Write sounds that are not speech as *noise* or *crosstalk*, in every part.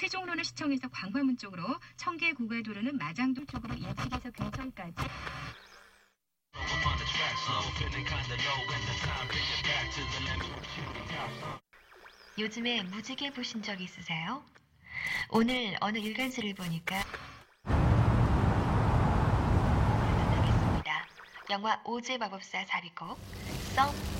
세종로는 시청에서 광화문 쪽으로 청계 고가도로는 마장동 쪽으로 인측에서 경천까지 요즘에 무지개 보신 적 있으세요? 오늘 어느 일간지를 보니까. 영화 오즈의 마법사 사비곡 Somewhere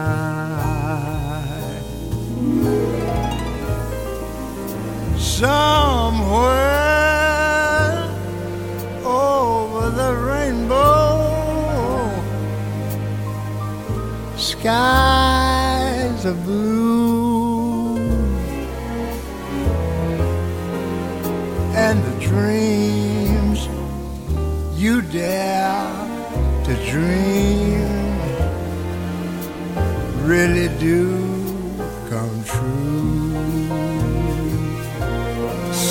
Somewhere over the rainbow, skies are blue, and the dreams you dare to dream really do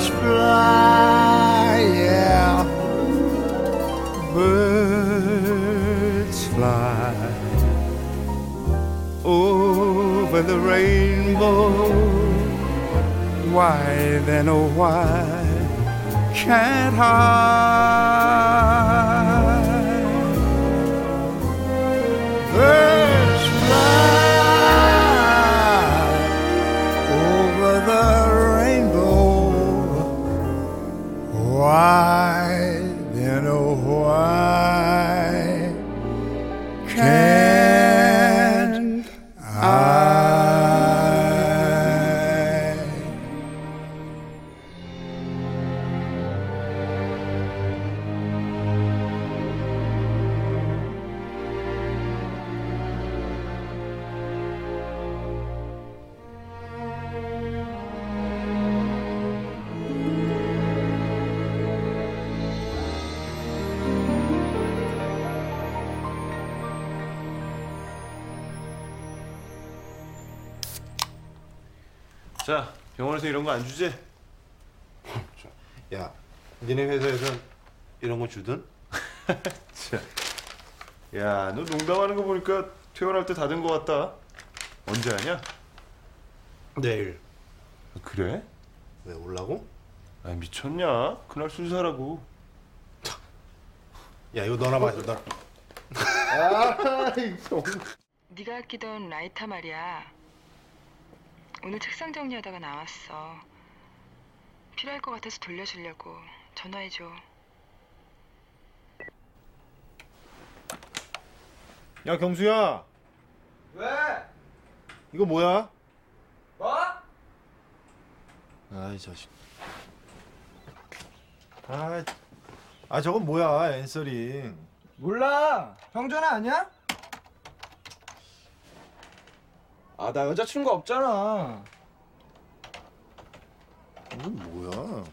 birds fly, yeah. Birds fly over the rainbow. Why then, oh, why can't I? Birds Why then oh why can't 자, 병원에서 이런 거 안 주지? 야, 니네 회사에선 이런 거 주든? *laughs* 자, 야, 너 농담하는 거 보니까 퇴원할 때 다 된 거 같다. 언제 하냐? 내일 그래? 왜 올라고? 아 미쳤냐? 그날 순사라고. 야, 이거 너나 마셔, 너. 네가 아끼던 라이터 말이야. 오늘 책상 정리하다가 나왔어. 필요할 것 같아서 돌려주려고 전화해줘. 야, 경수야. 왜? 이거 뭐야? 뭐? 아이, 자식. 아, 아 저건 뭐야, answering. 몰라. 형 전화 아니야? 아, 나 여자친구 없잖아. 이건 뭐야?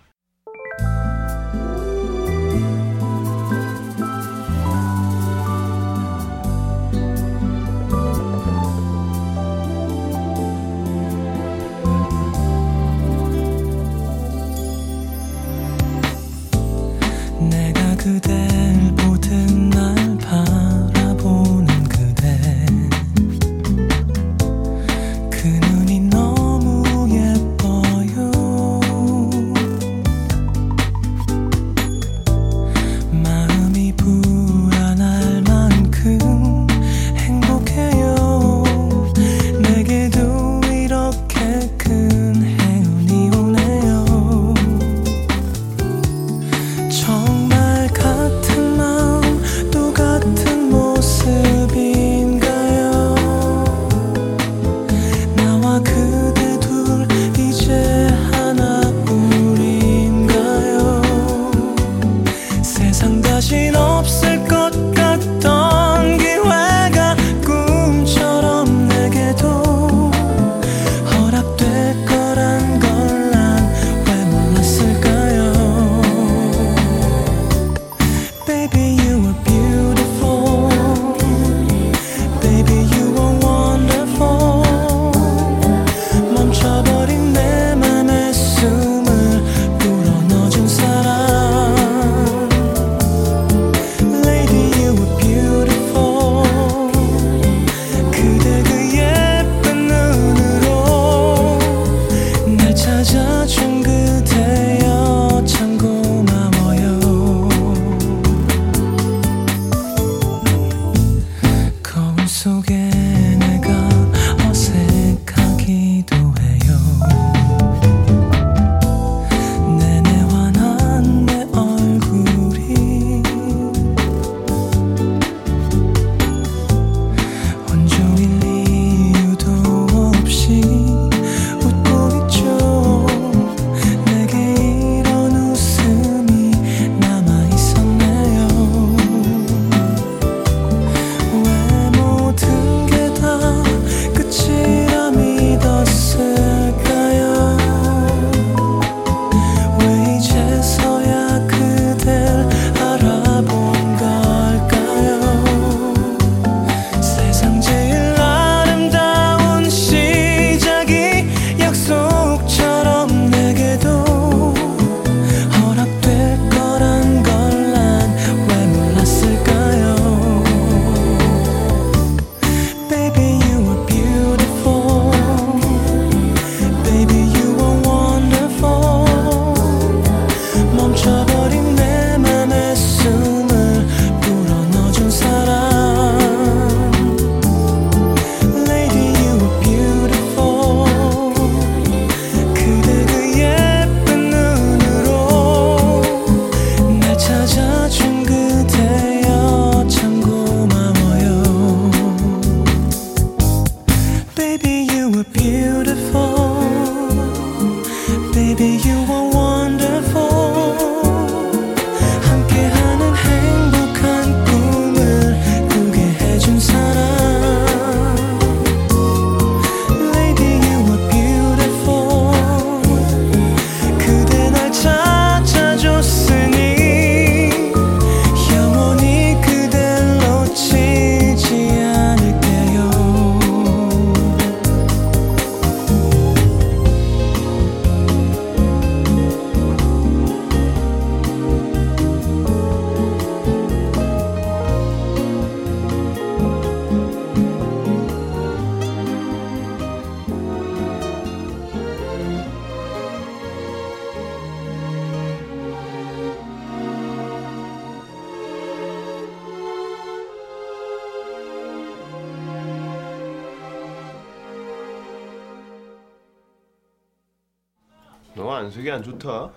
안색이 안 좋다.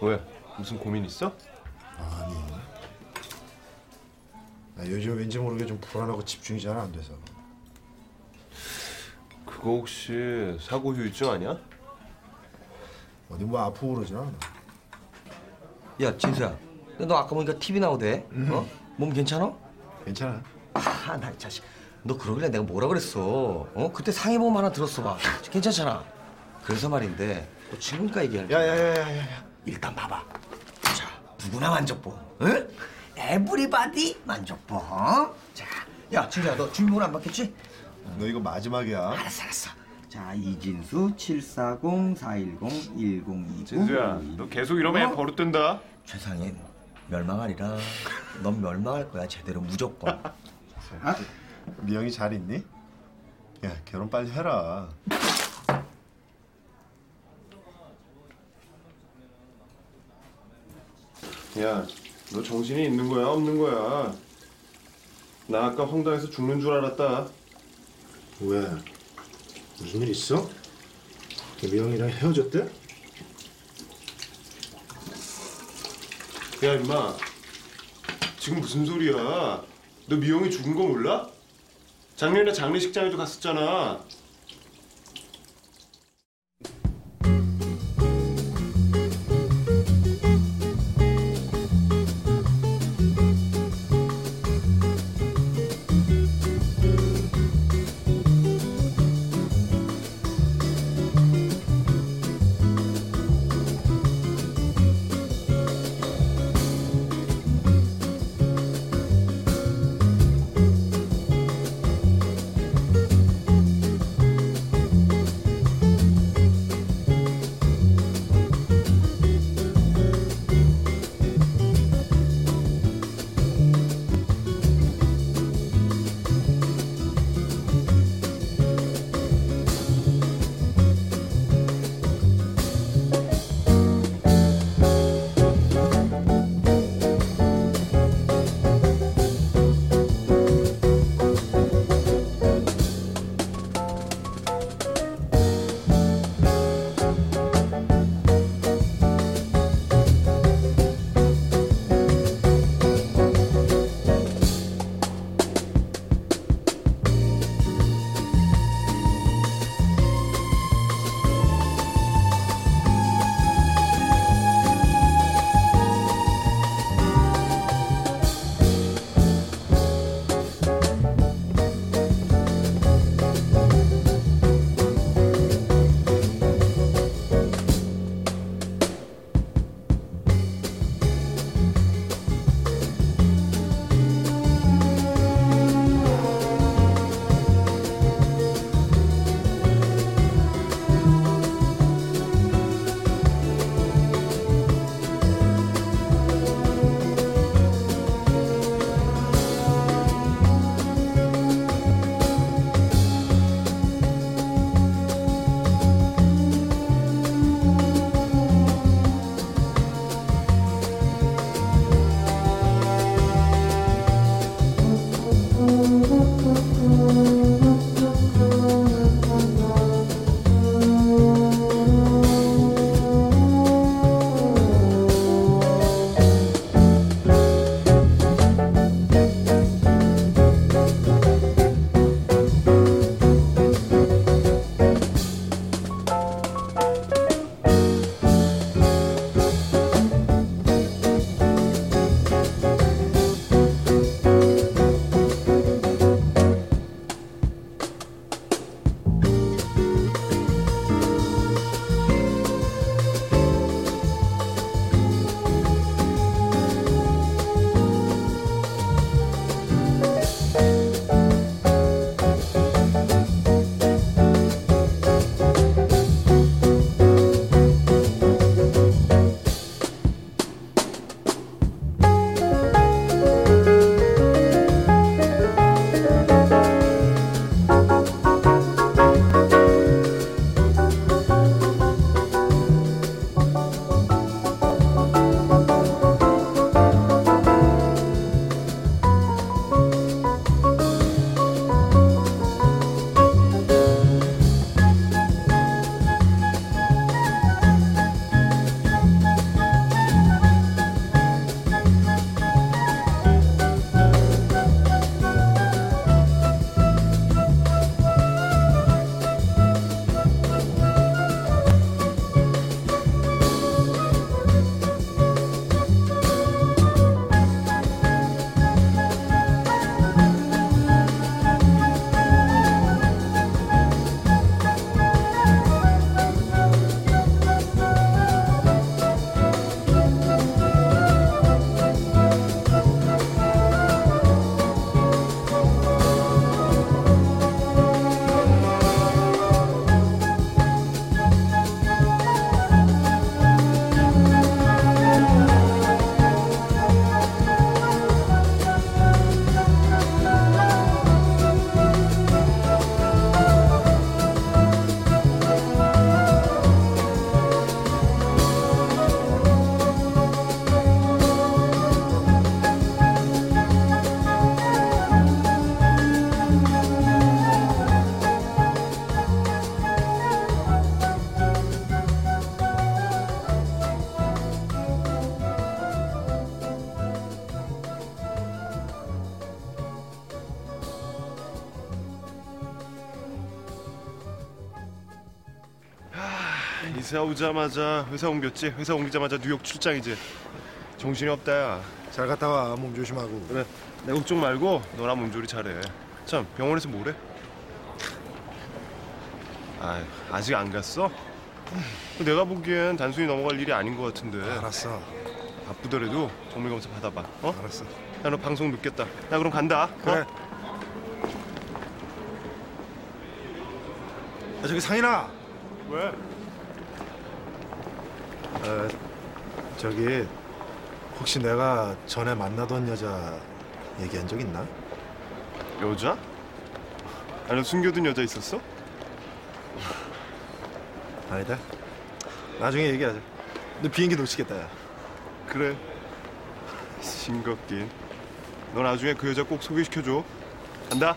왜? 무슨 고민 있어? 아니. 나 요즘 왠지 모르게 좀 불안하고 집중이 잘 안 돼서. 그거 혹시 사고 후유증 아니야? 어디 뭐 아프고 그러진 않아. 야 진수야 너 아까 보니까 TV 나오대 어? 몸 괜찮아? 괜찮아. 아 나 이 자식 너 그러길래 내가 뭐라 그랬어 어? 그때 상해보험 하나 들었어 봐 괜찮잖아 그래서 말인데 너 지금까 얘기할 야야야야야. 일단 봐봐 자 누구나 만족보 응? 에브리바디 만족보 어? 자야 진수야 너 주민번호 안 받겠지? 너 이거 마지막이야. 알았어 알았어 자 이진수 740 410 1029 진수야, 너 계속 이러면 어? 애 버릇된다. 최상인 멸망하리라 넌 멸망할 거야 제대로 무조건 미영이 잘 있니? 야 결혼 빨리 해라. 야, 너 정신이 있는 거야, 없는 거야? 나 아까 황당해서 죽는 줄 알았다. 왜? 무슨 일 있어? 미영이랑 헤어졌대? 야, 임마. 지금 무슨 소리야? 너 미영이 죽은 거 몰라? 작년에 장례식장에도 갔었잖아. 이사 오자마자 회사 옮겼지. 회사 옮기자마자 뉴욕 출장이지. 정신이 없다 야. 잘 갔다 와. 몸 조심하고. 그래. 내 걱정 말고 너나 몸조리 잘해. 참 병원에서 뭐래? 아 아직 안 갔어? 내가 보기엔 단순히 넘어갈 일이 아닌 것 같은데. 알았어. 바쁘더라도 정밀 검사 받아봐. 어? 알았어. 야 너 방송 늦겠다. 나 그럼 간다. 그래. 어? 야, 저기 상인아. 왜? 어, 저기 혹시 내가 전에 만나던 여자 얘기한 적 있나? 여자? 아니 숨겨둔 여자 있었어? 아니다. 나중에 얘기하자. 너 비행기 놓치겠다. 야. 그래. 싱겁긴. 너 나중에 그 여자 꼭 소개시켜줘. 간다.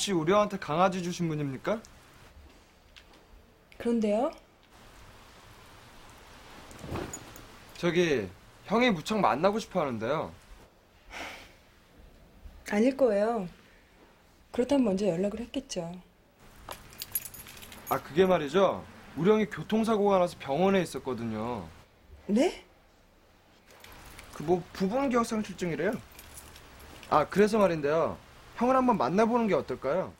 혹시 우리한테 강아지 주신 분입니까? 그런데요? 저기 형이 무척 만나고 싶어 하는데요. 아닐 거예요. 그렇다면 먼저 연락을 했겠죠. 아 그게 말이죠. 우리 형이 교통사고가 나서 병원에 있었거든요. 네? 그 뭐 부분 기억상 출증이래요. 아 그래서 말인데요. 형을 한번 만나보는 게 어떨까요?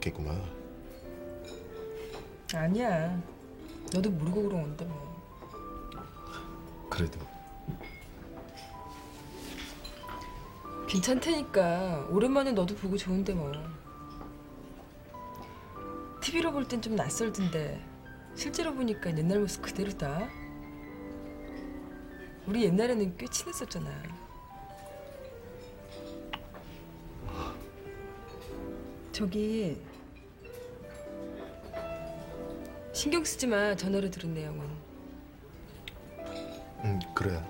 있겠구만. 아니야. 너도 모르고 그런 건데 뭐. 그래도 괜찮다니까. 오랜만에 너도 보고 좋은데 뭐. TV로 볼 땐 좀 낯설던데 실제로 보니까 옛날 모습 그대로다. 우리 옛날에는 꽤 친했었잖아. 저기 신경 쓰지 마. 전화로 들은 내용은. 음, 그래.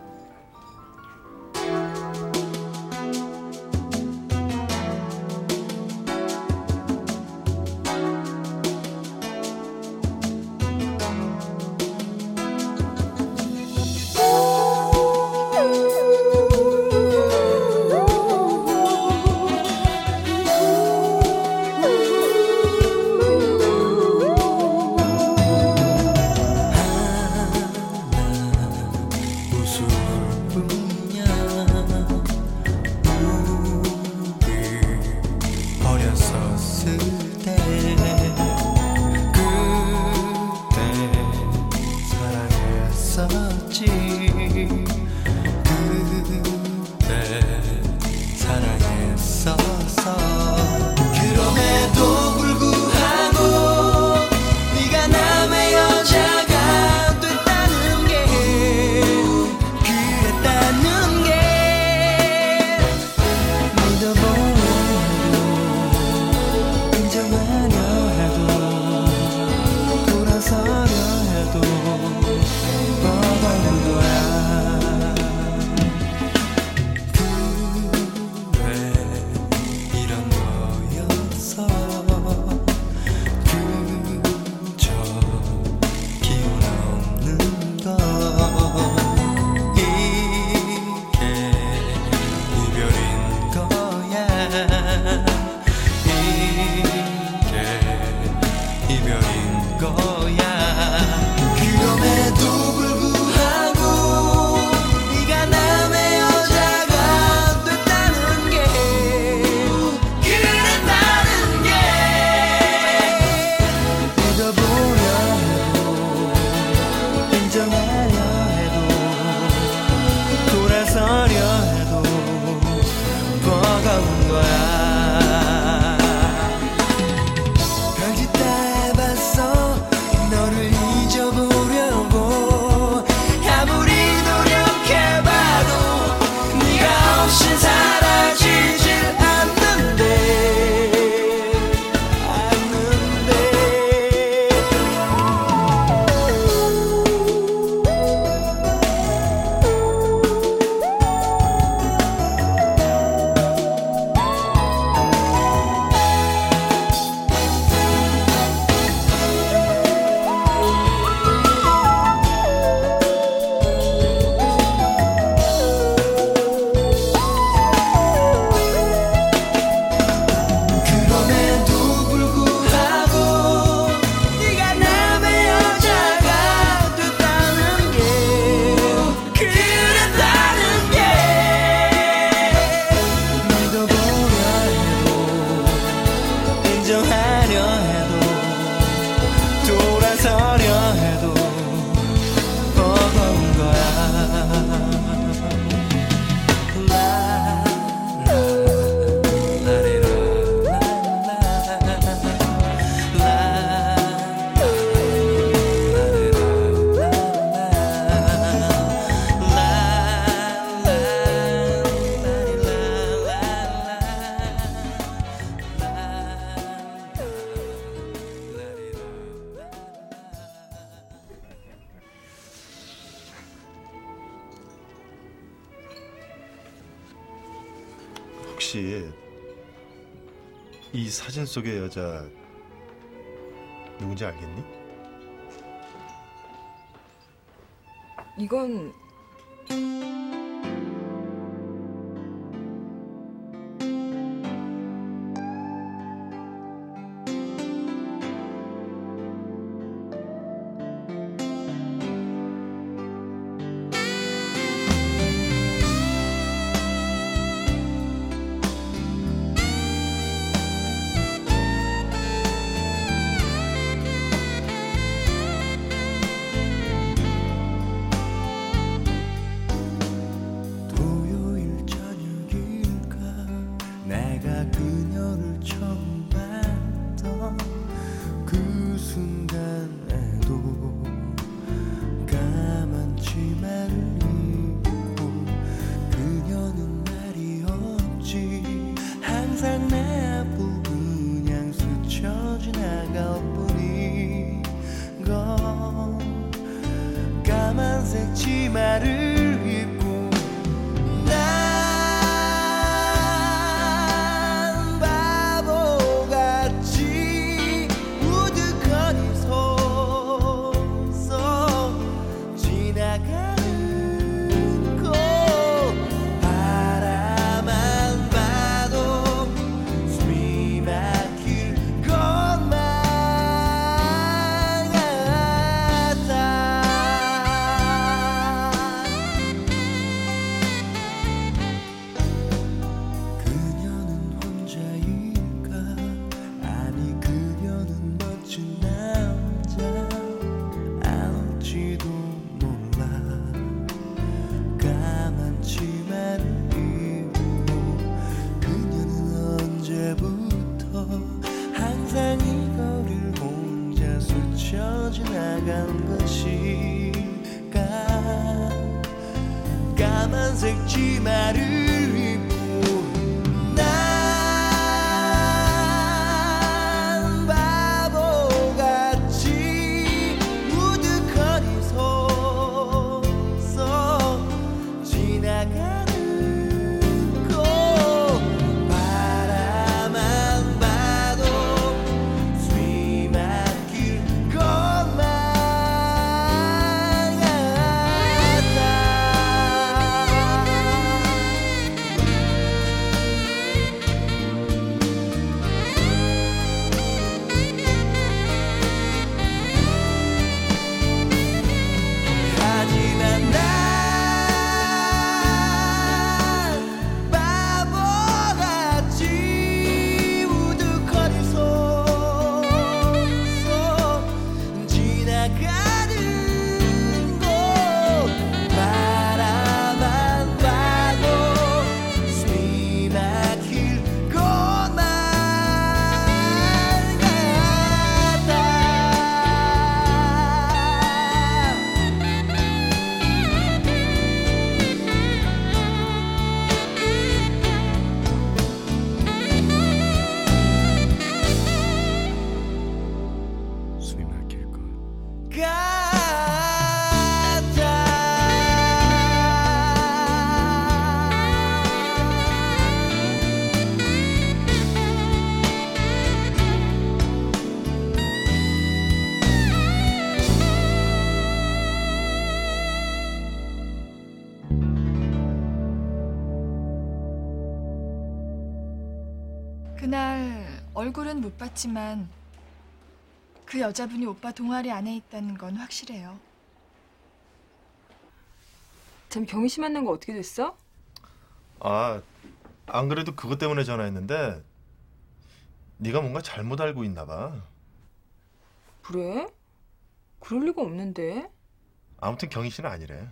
속의 여자 누군지 알겠니? 이건 얼굴은 못 봤지만 그 여자분이 오빠 동아리 안에 있다는 건 확실해요. 참 경희 씨 만난 거 어떻게 됐어? 아, 안 그래도 그것 때문에 전화했는데 네가 뭔가 잘못 알고 있나 봐. 그래? 그럴 리가 없는데. 아무튼 경희 씨는 아니래.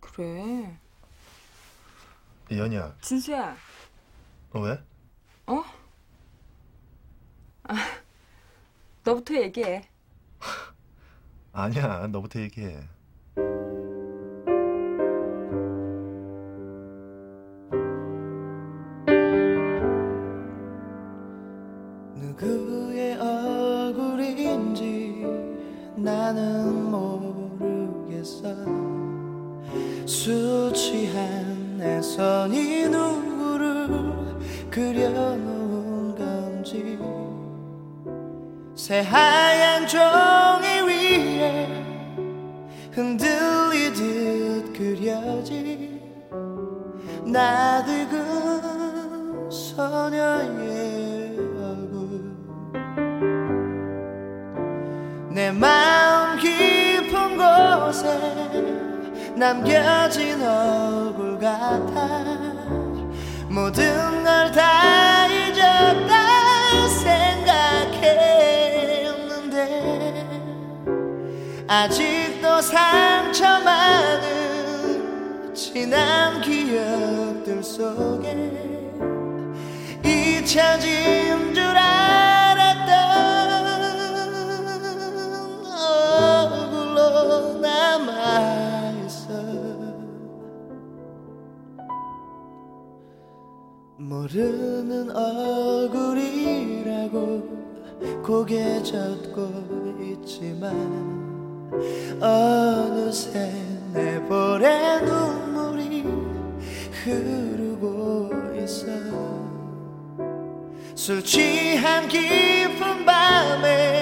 그래. 연이야, 진수야. 어, 왜? 어? 아, 너부터 얘기해. 아니야, 너부터 얘기해. 누구의 얼굴인지 나는 모르겠어 술 취한 내 손이 누구를 그려놓 새하얀 종이 위에 흔들리듯 그려진 나득은 소녀의 얼굴. 내 마음 깊은 곳에 남겨진 얼굴 같아. 모든 걸다 잊었다 아직도 상처 많은 지난 기억들 속에 잊혀진 줄 알았던 얼굴로 남아있어. 모르는 얼굴이라고 고개 젓고 있지만 어느새 내 볼에 눈물이 흐르고 있어. 술 취한 깊은 밤에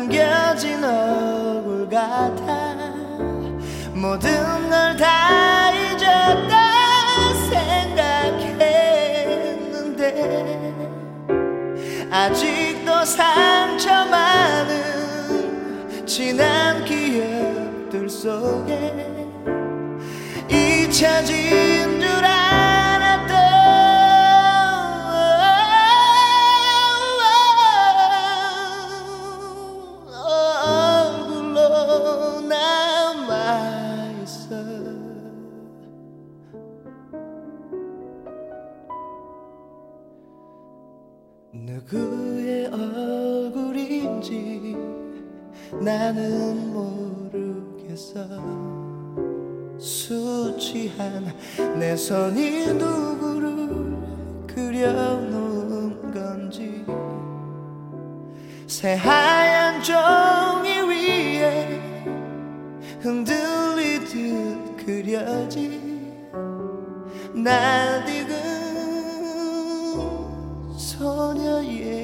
남겨진 얼굴 같아. 모든 걸 다 잊었다 생각했는데. 아직도 상처 많은 지난 기억들 속에 잊혀진 나는 모르겠어. 수치한 내 손이 누구를 그려놓은 건지. 새하얀 종이 위에 흔들리듯 그려진 낯익은 소녀의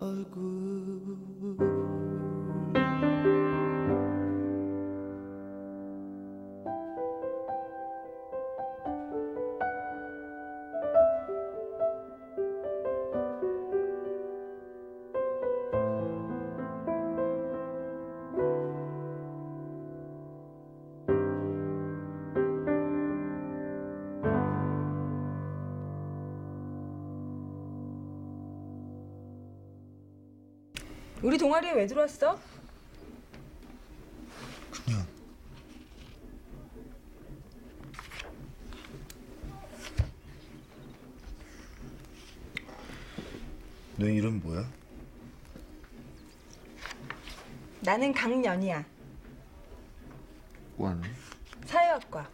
얼굴 동아리에 왜 들어왔어? 그냥 너 이름 뭐야? 나는 강연이야. 원 사회학과.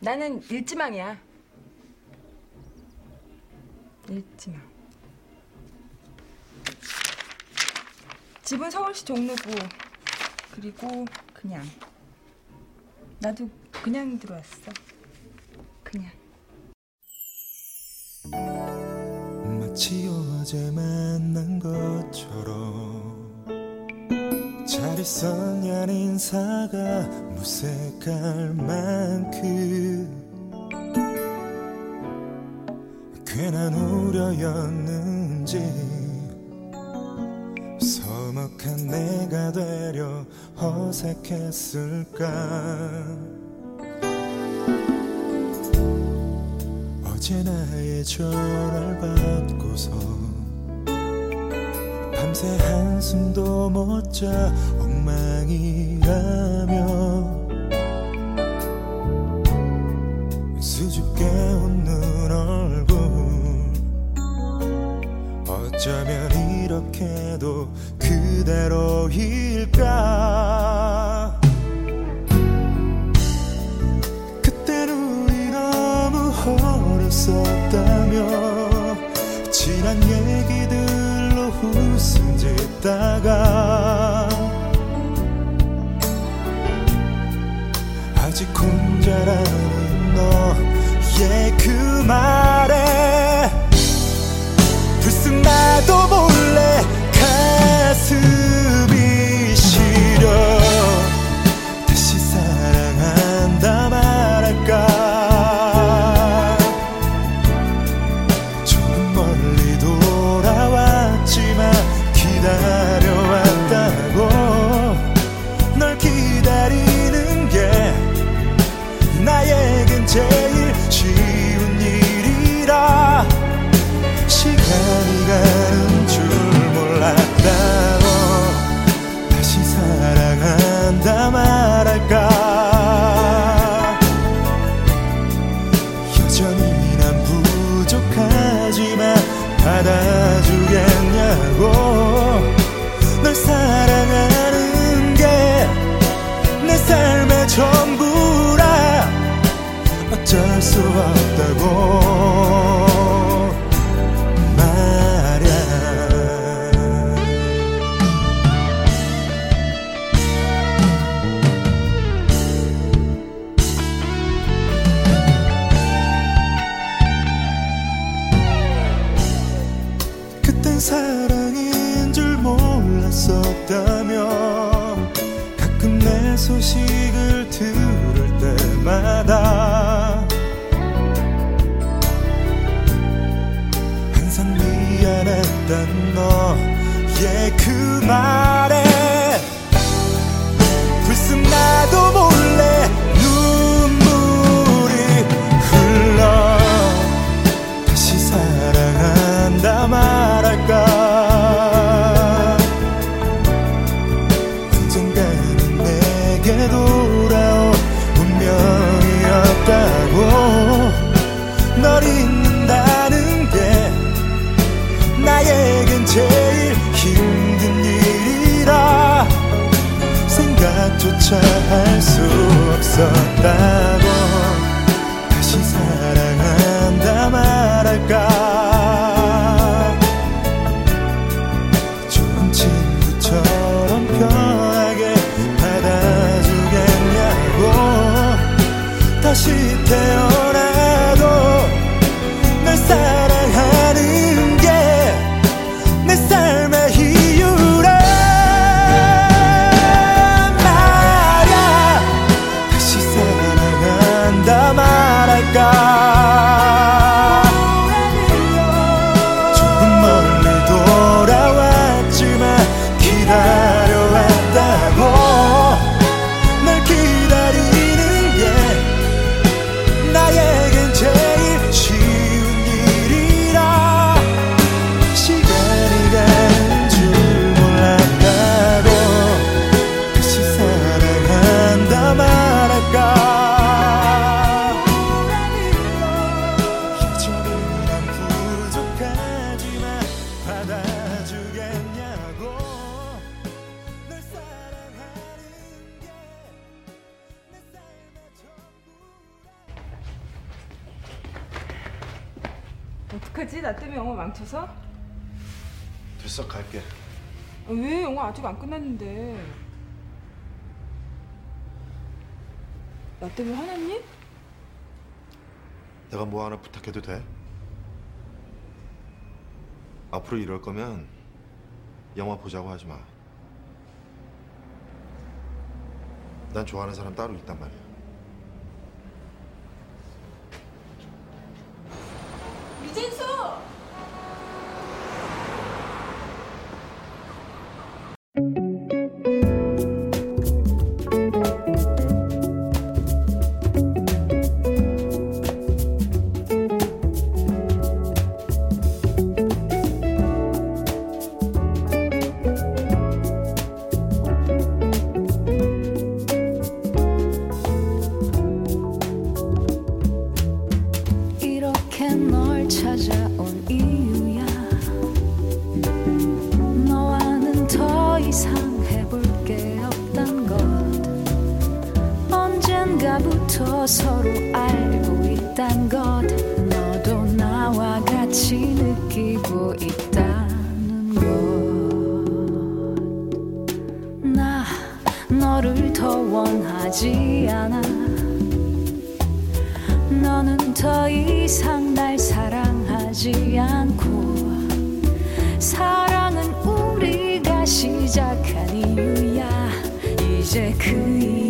나는 일지망이야. 일지망. 집은 서울시 종로구. 그리고 그냥. 나도 그냥 들어왔어. 그냥. 마치 어제 만난 것처럼 잘 있었냐는 인사가 무색할 만큼 괜한 우려였는지 서먹한 내가 되려 어색했을까? 어제 나의 전화를 받고서 밤새 한숨도 못 자 엉망이라 그대로일까 소식을 들을 때마다 항상 미안했던 너의 예, 그 말에 불쑥 나도 때문에 화났니? 내가 뭐 하나 부탁해도 돼? 앞으로 이럴 거면 영화 보자고 하지 마. 난 좋아하는 사람 따로 있단 말이야. 서로 알고 있단 것. 너도 나와 같이 느끼고 있다는 것나 너를 더 원하지 않아. 너는 더 이상 날 사랑하지 않고. 사랑은 우리가 시작한 이유야. 이제 그 이유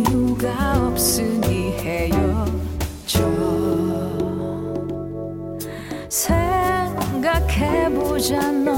déjà non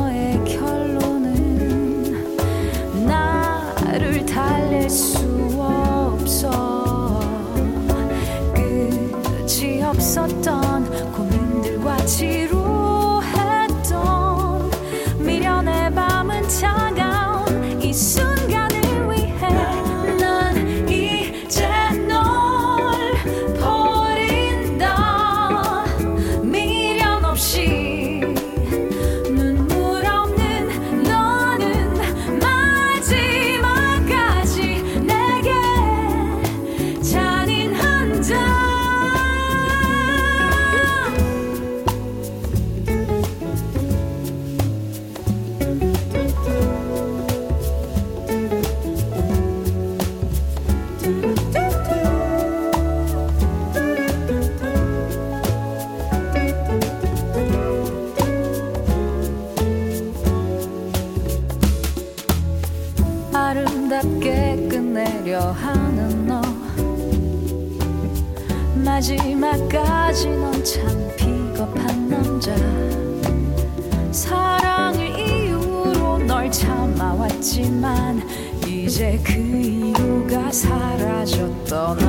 이제 그 이유가 사라졌던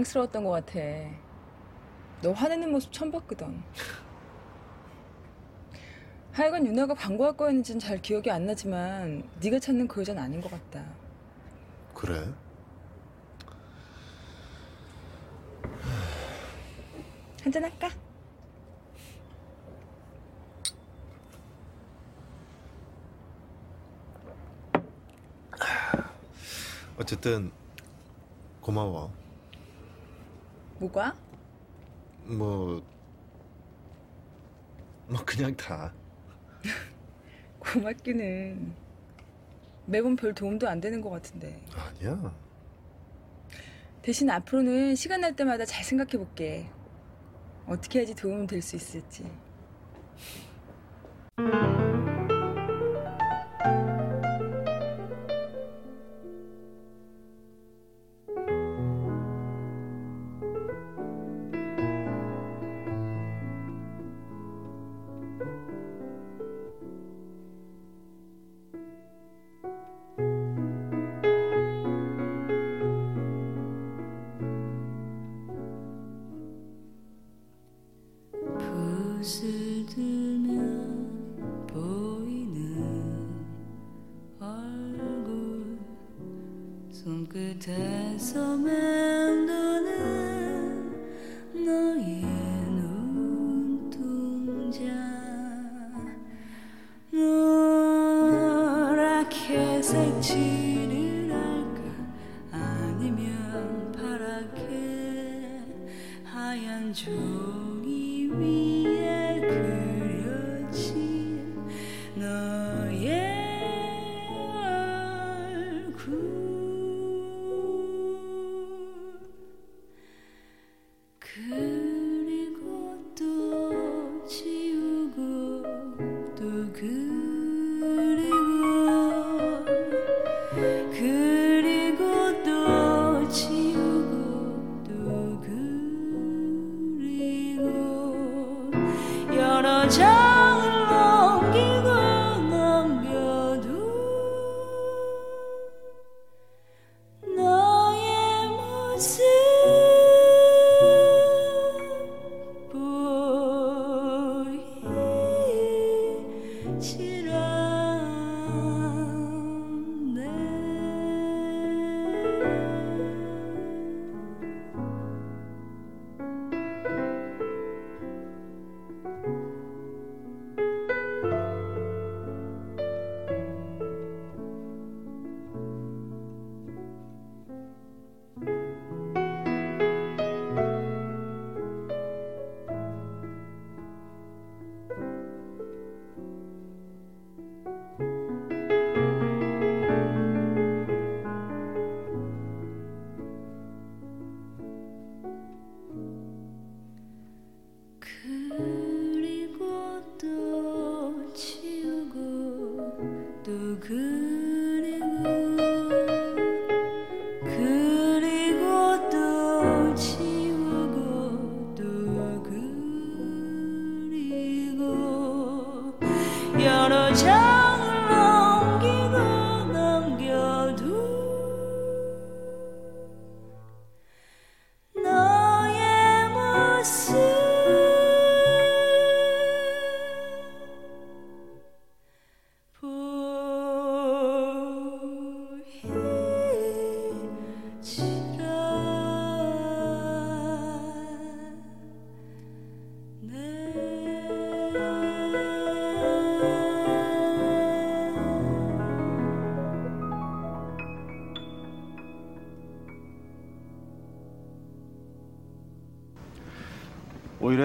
당황스러웠던 것 같아. 너 화내는 모습 처음 봤거든. 하여간 윤아가 광고학과였는지는 잘 기억이 안 나지만 네가 찾는 그 여자는 아닌 것 같다. 그래? 한잔 할까? 어쨌든 고마워. 뭐가? 뭐, 뭐 그냥 다. *laughs* 고맙기는 매번 별 도움도 안 되는 것 같은데. 아니야. 대신 앞으로는 시간 날 때마다 잘 생각해 볼게. 어떻게 해야지 도움이 될 수 있을지. 보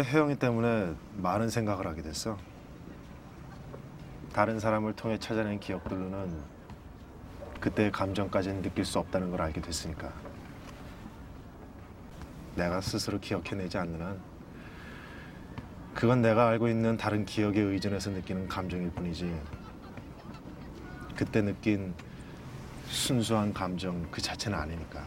혜영이 때문에 많은 생각을 하게 됐어. 다른 사람을 통해 찾아낸 기억들로는 그때의 감정까지는 느낄 수 없다는 걸 알게 됐으니까. 내가 스스로 기억해내지 않는 한 그건 내가 알고 있는 다른 기억에 의존해서 느끼는 감정일 뿐이지 그때 느낀 순수한 감정 그 자체는 아니니까.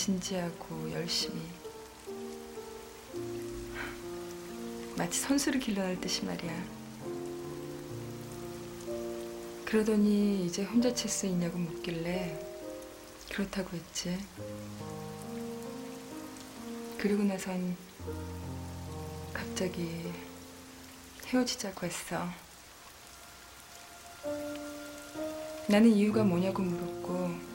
진지하고 열심히 마치 선수를 길러낼 듯이 말이야. 그러더니 이제 혼자 칠수 있냐고 묻길래 그렇다고 했지. 그리고 나선 갑자기 헤어지자고 했어. 나는 이유가 뭐냐고 물었고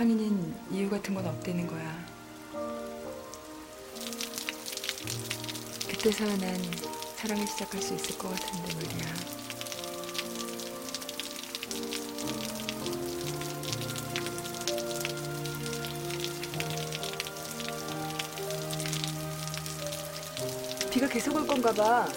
상인인 이유 같은 건 없대는 거야. 그때서야 난 사랑을 시작할 수 있을 것 같은데 말이야. 비가 계속 올 건가 봐.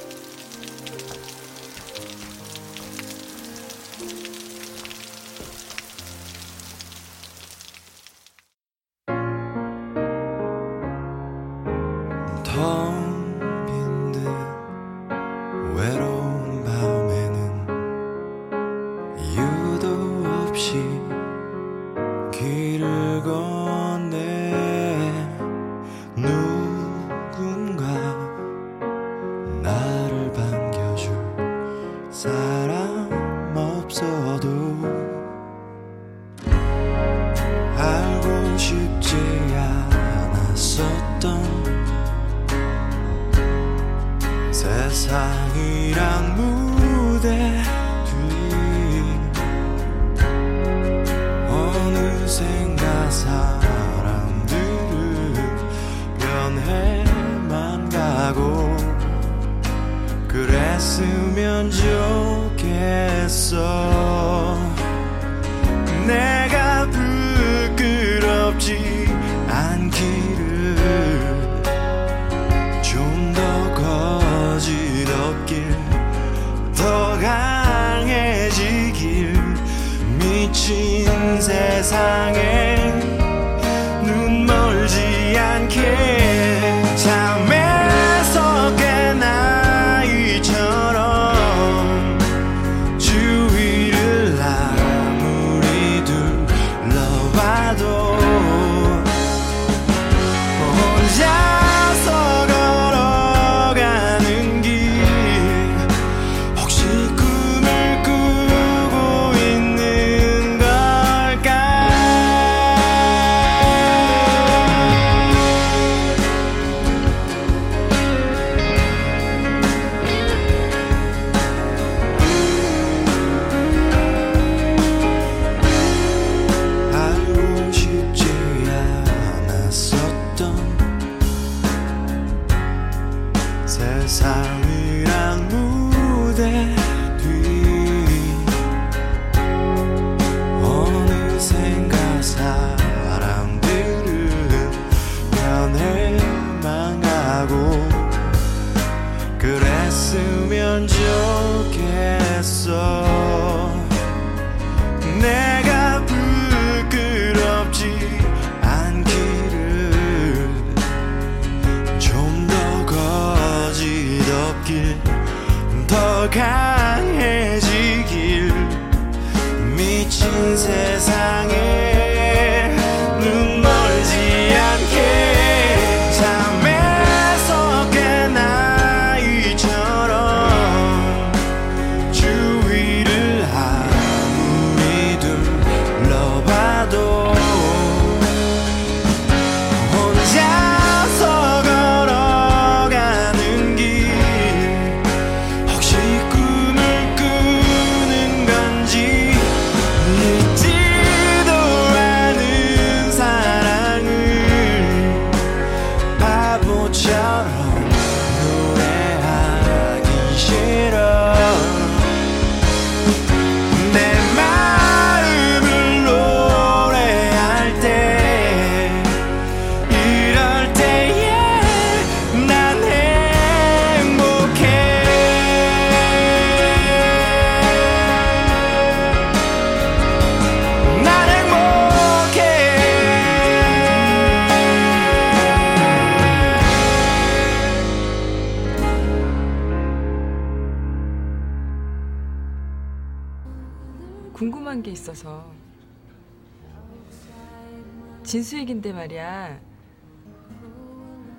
진수익인데 말이야.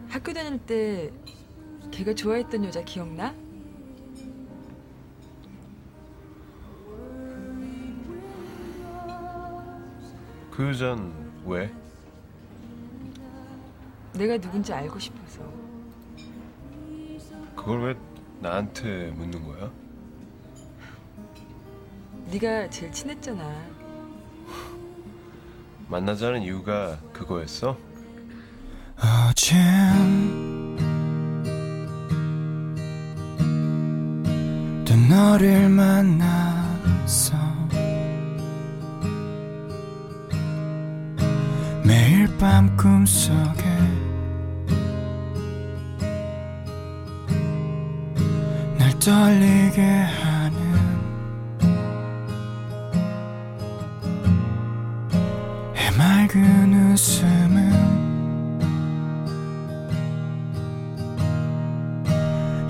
학교 다닐 때 걔가 좋아했던 여자 기억나? 그 여잔 왜? 내가 누군지 알고 싶어서. 그걸 왜 나한테 묻는 거야? 네가 제일 친했잖아. 만나자는 이유가 그거였어? 어젠 또 너를 만났어 매일 밤 꿈속에 날 떨리게 하 작은 웃음은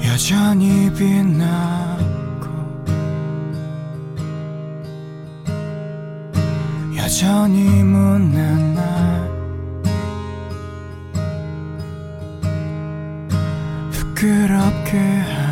여전히 빛나고 여전히 묻는 날 부끄럽게 하.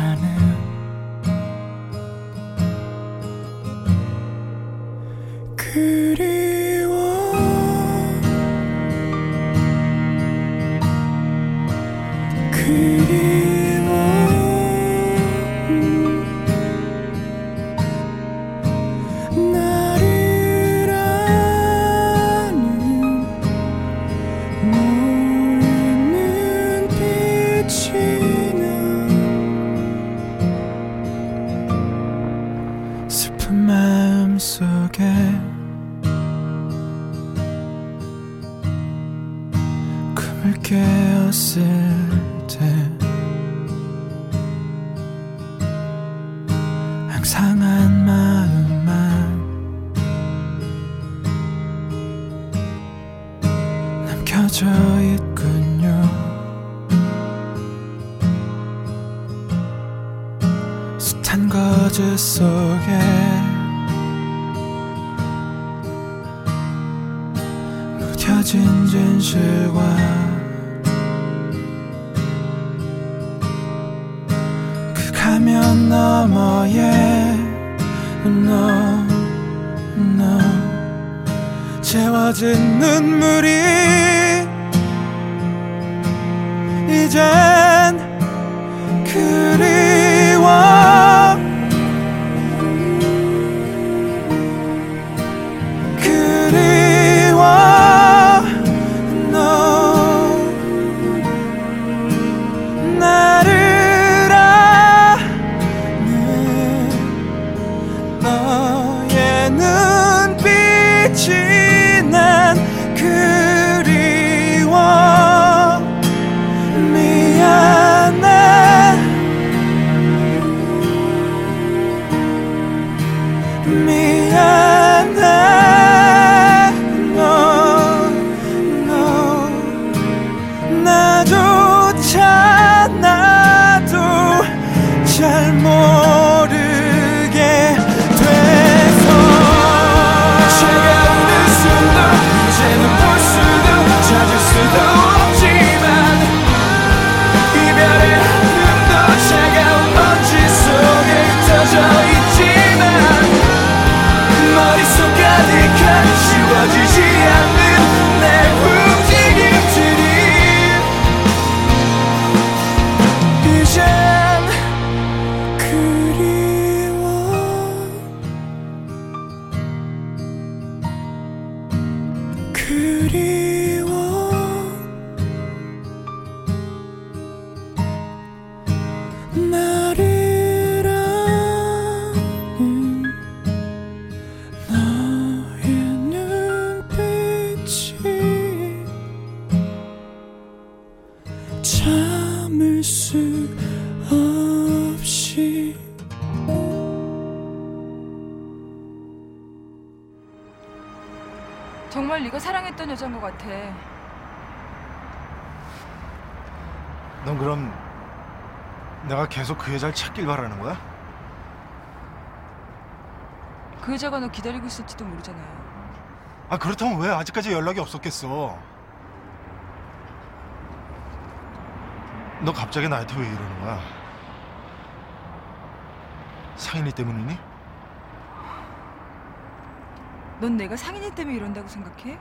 그 여자를 찾길 바라는 거야? 그 여자가 너 기다리고 있을지도 모르잖아요. 아 그렇다면 왜 아직까지 연락이 없었겠어? 너 갑자기 나한테 왜 이러는 거야? 상인이 때문이니? 넌 내가 상인이 때문에 이런다고 생각해?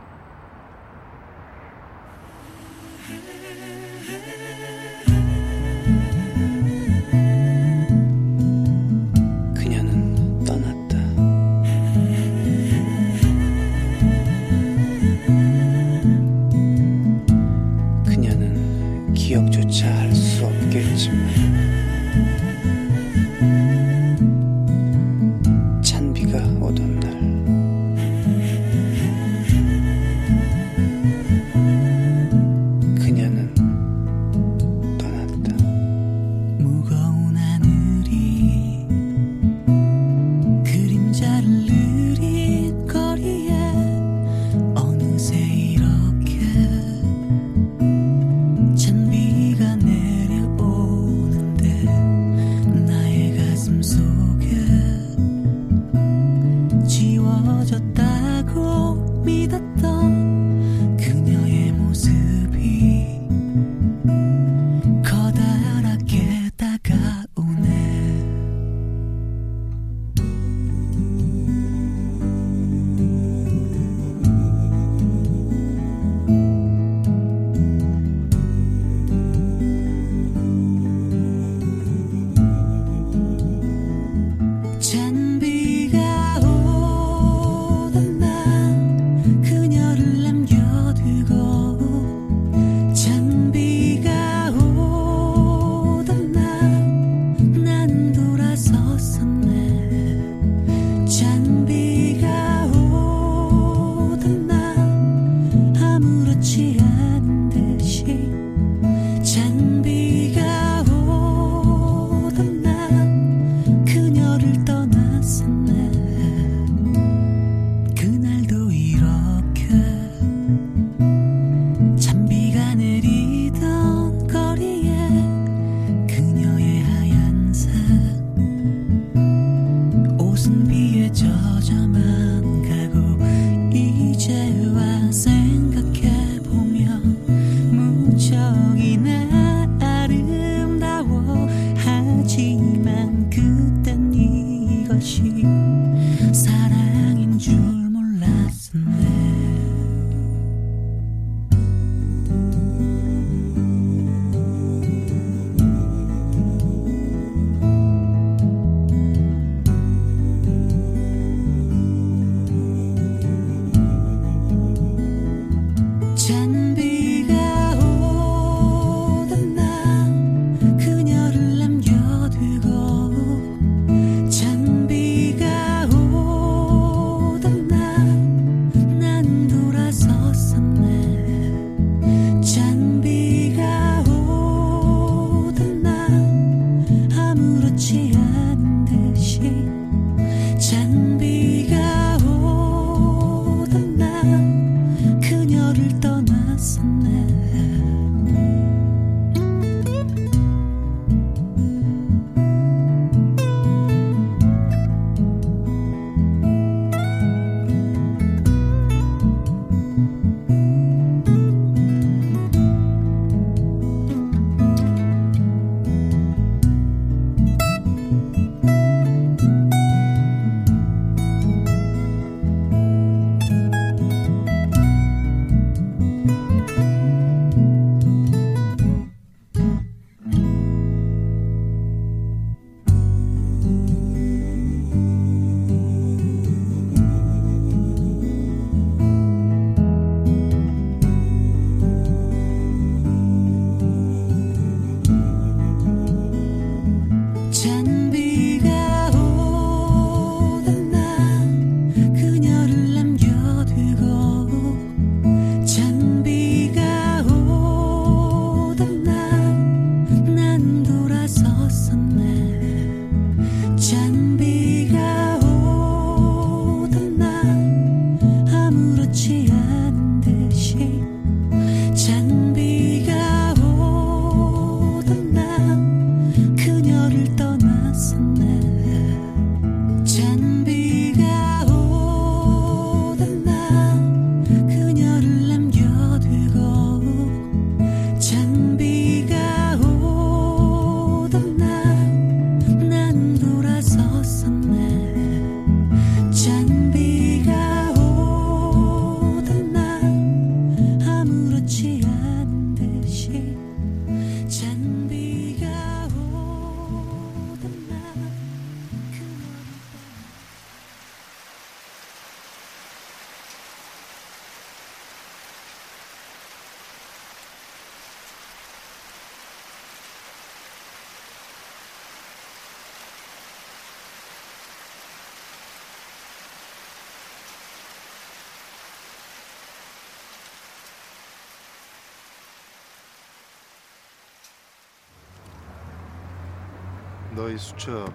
너희 수첩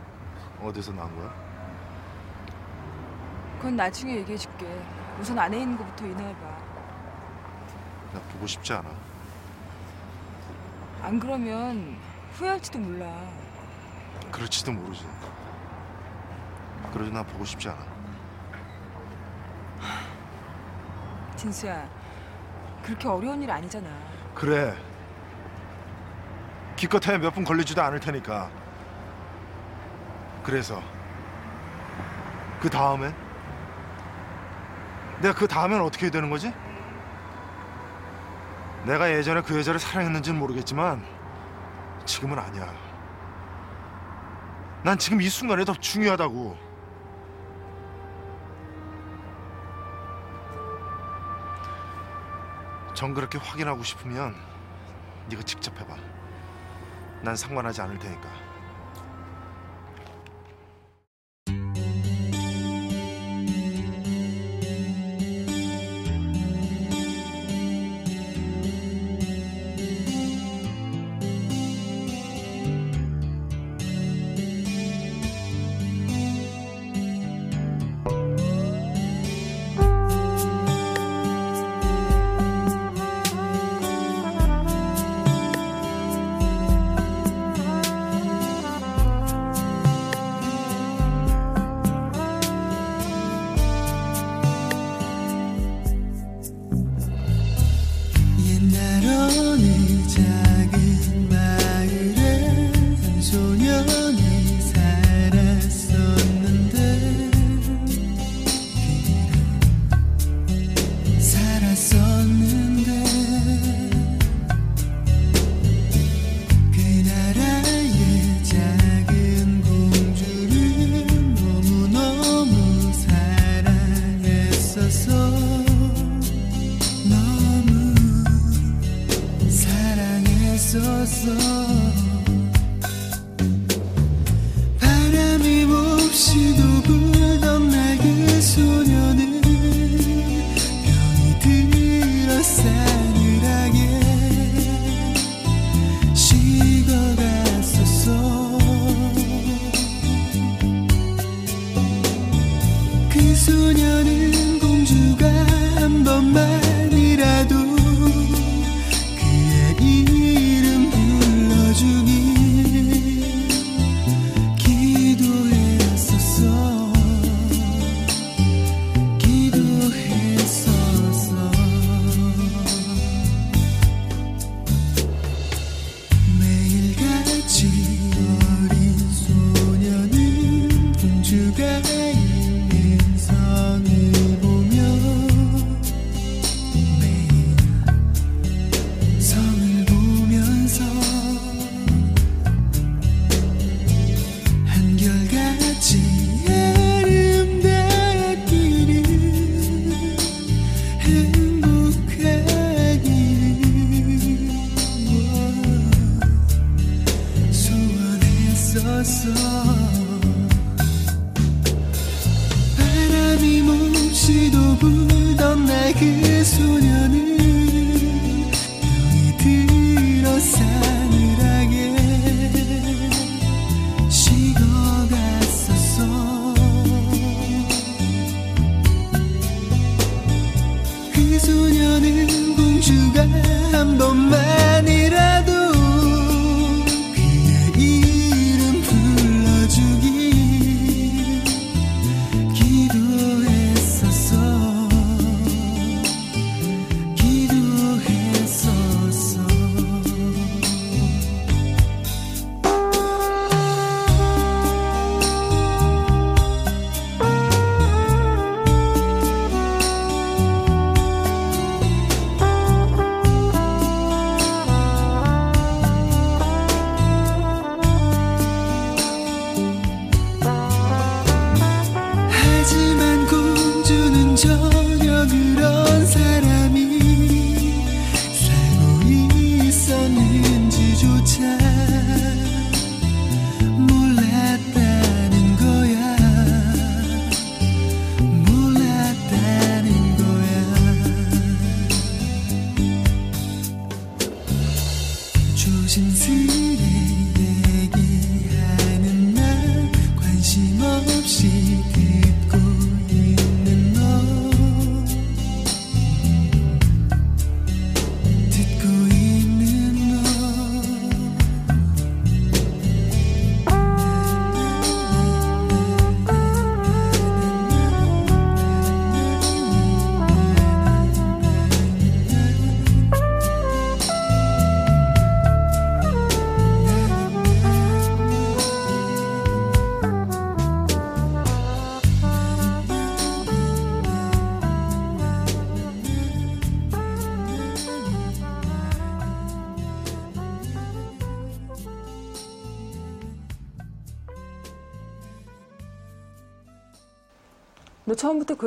어디서 나온 거야? 그건 나중에 얘기해 줄게. 우선 안에 있는 것부터 인화해 봐. 나 보고 싶지 않아. 안 그러면 후회할지도 몰라. 그럴지도 모르지. 그러지 나 보고 싶지 않아. 진수야, 그렇게 어려운 일 아니잖아. 그래. 기껏해야 몇 분 걸리지도 않을 테니까. 그래서 그 다음엔 내가 그 다음엔 어떻게 되는 거지? 내가 예전에 그 여자를 사랑했는지는 모르겠지만 지금은 아니야. 난 지금 이 순간이 더 중요하다고. 정 그렇게 확인하고 싶으면 네가 직접 해봐. 난 상관하지 않을 테니까.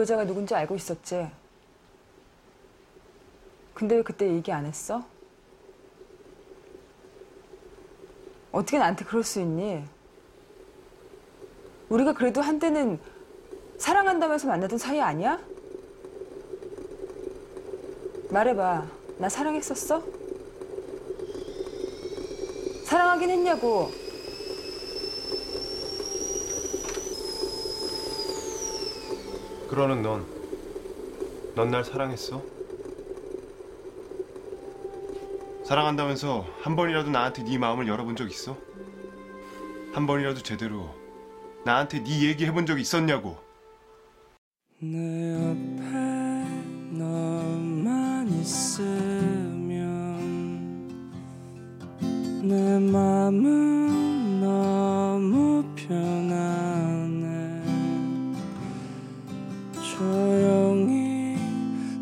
그 여자가 누군지 알고 있었지? 근데 왜 그때 얘기 안 했어? 어떻게 나한테 그럴 수 있니? 우리가 그래도 한때는 사랑한다면서 만나던 사이 아니야? 말해봐. 나 사랑했었어? 사랑하긴 했냐고. 그러는 넌, 넌 날 사랑했어? 사랑한다면서 한 번이라도 나한테 네 마음을 열어본 적 있어? 한 번이라도 제대로 나한테 네 얘기 해본 적 있었냐고? 내 옆에 너만 있으면 내 맘은 너무 편안 조용히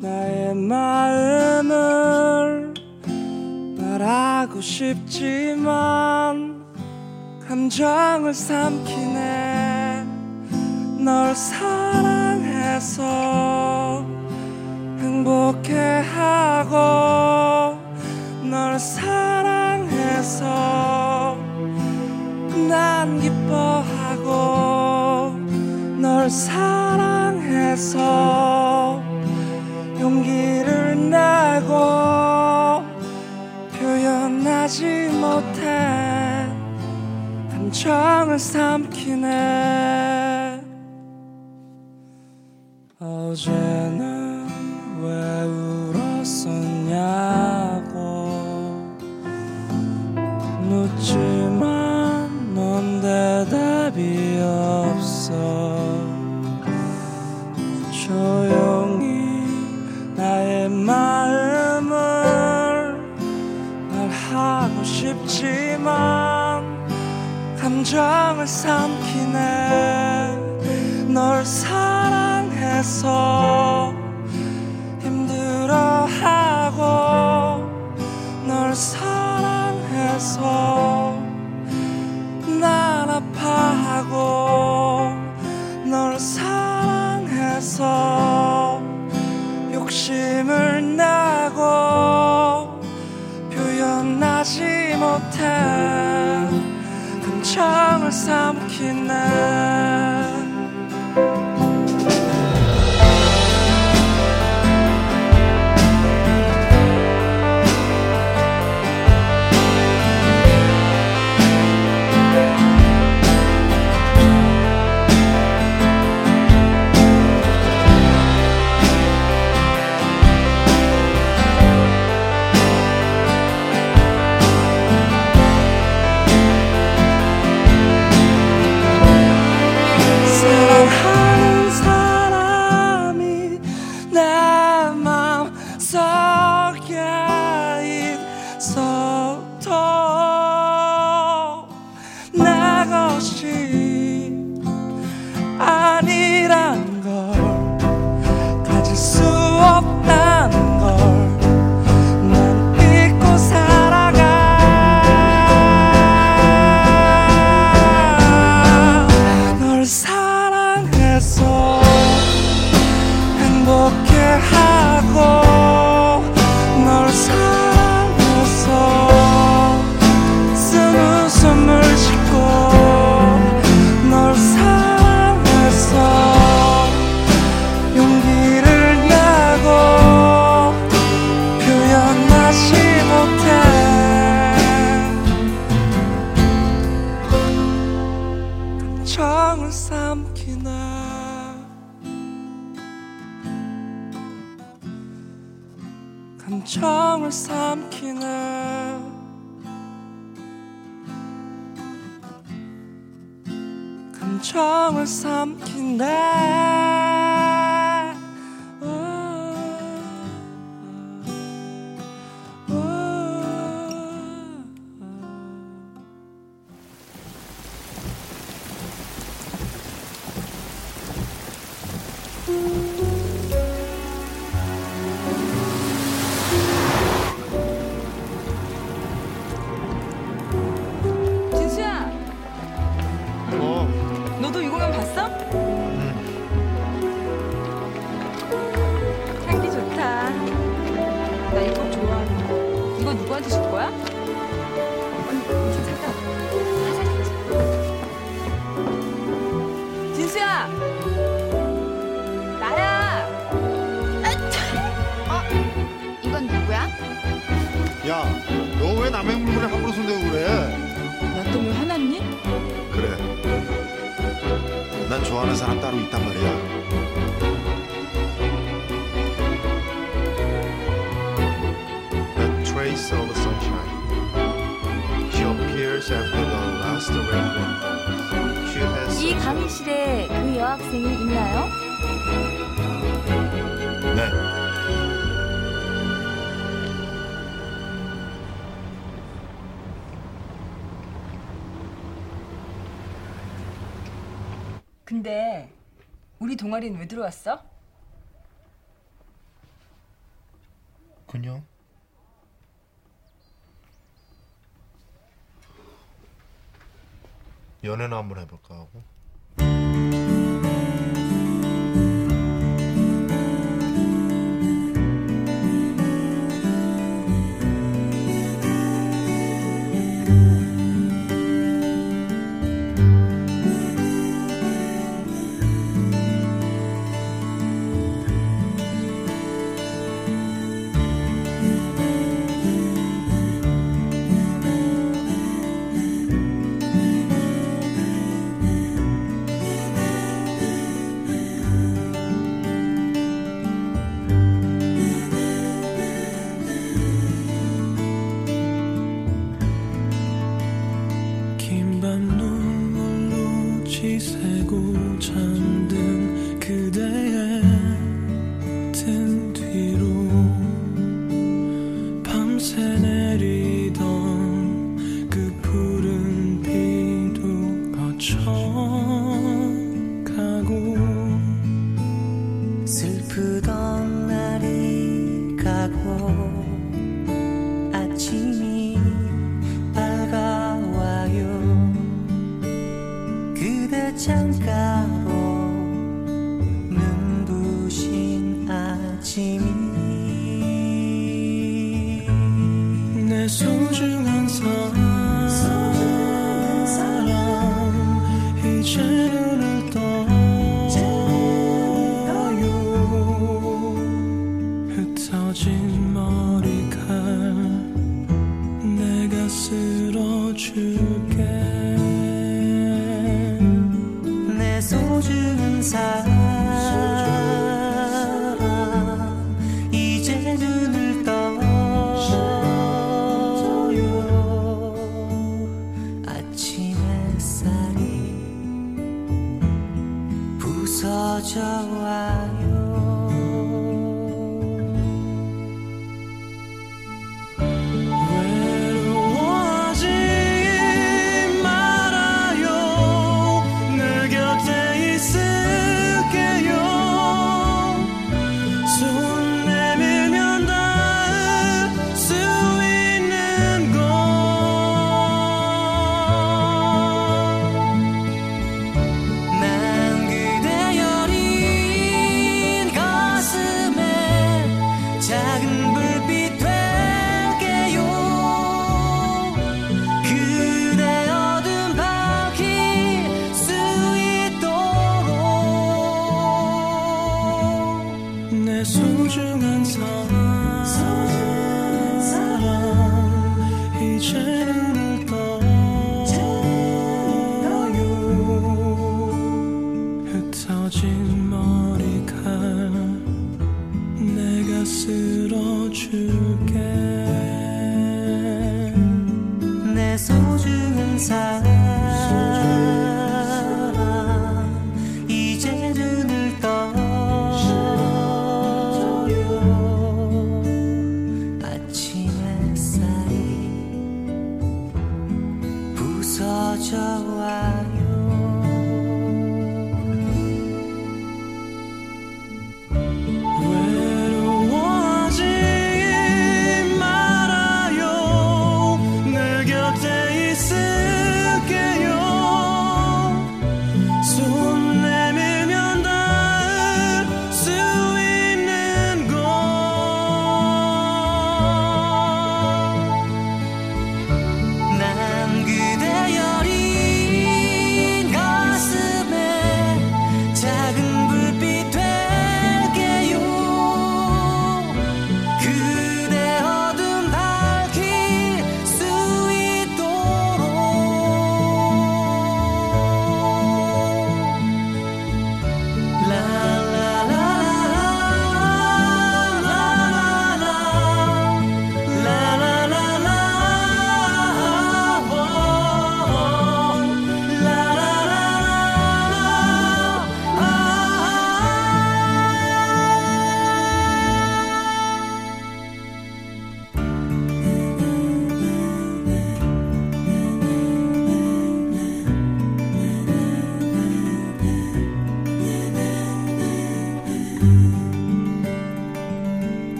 나의 마음을 말하고 싶지만 감정을 삼키네. 널 사랑해서 행복해하고 널 사랑해서 난 기뻐하고 널 사랑해서 용기를 내고 표현하지 못해 감정을 삼키네. 어제는 왜 울었었냐고 묻지만 조용히 나의 마음을 말하고 싶지만 감정을 삼키네. 널 사랑해서 힘들어하고 널 사랑해서 난 아파하고 널 사랑해서 욕심을 내고 표현하지 못해 감정을 삼키네 난 좋아하는 사람 따로 있단 말이야. A trace of sunshine. She appears after the last rainbow. She has. 이 강의실에 그 여학생이 있나요? 근데 우리 동아리는 왜 들어왔어? 그냥 연애나 한번 해볼까 하고.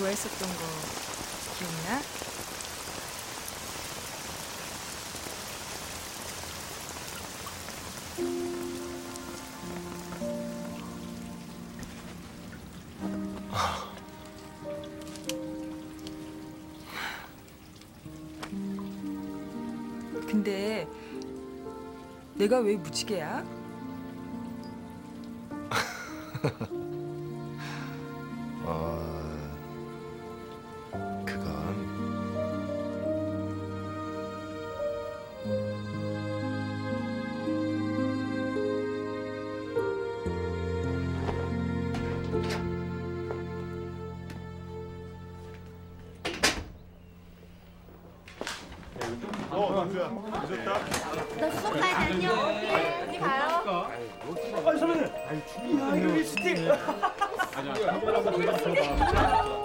좋아했었던 거 기억나? 근데 내가 왜 무지개야? 어, 남주야. 늦었다. 나 수업 가야 다녀올게. 언니 가요. 아니 선배님. 야 이거 립스틱. Somewhere *laughs*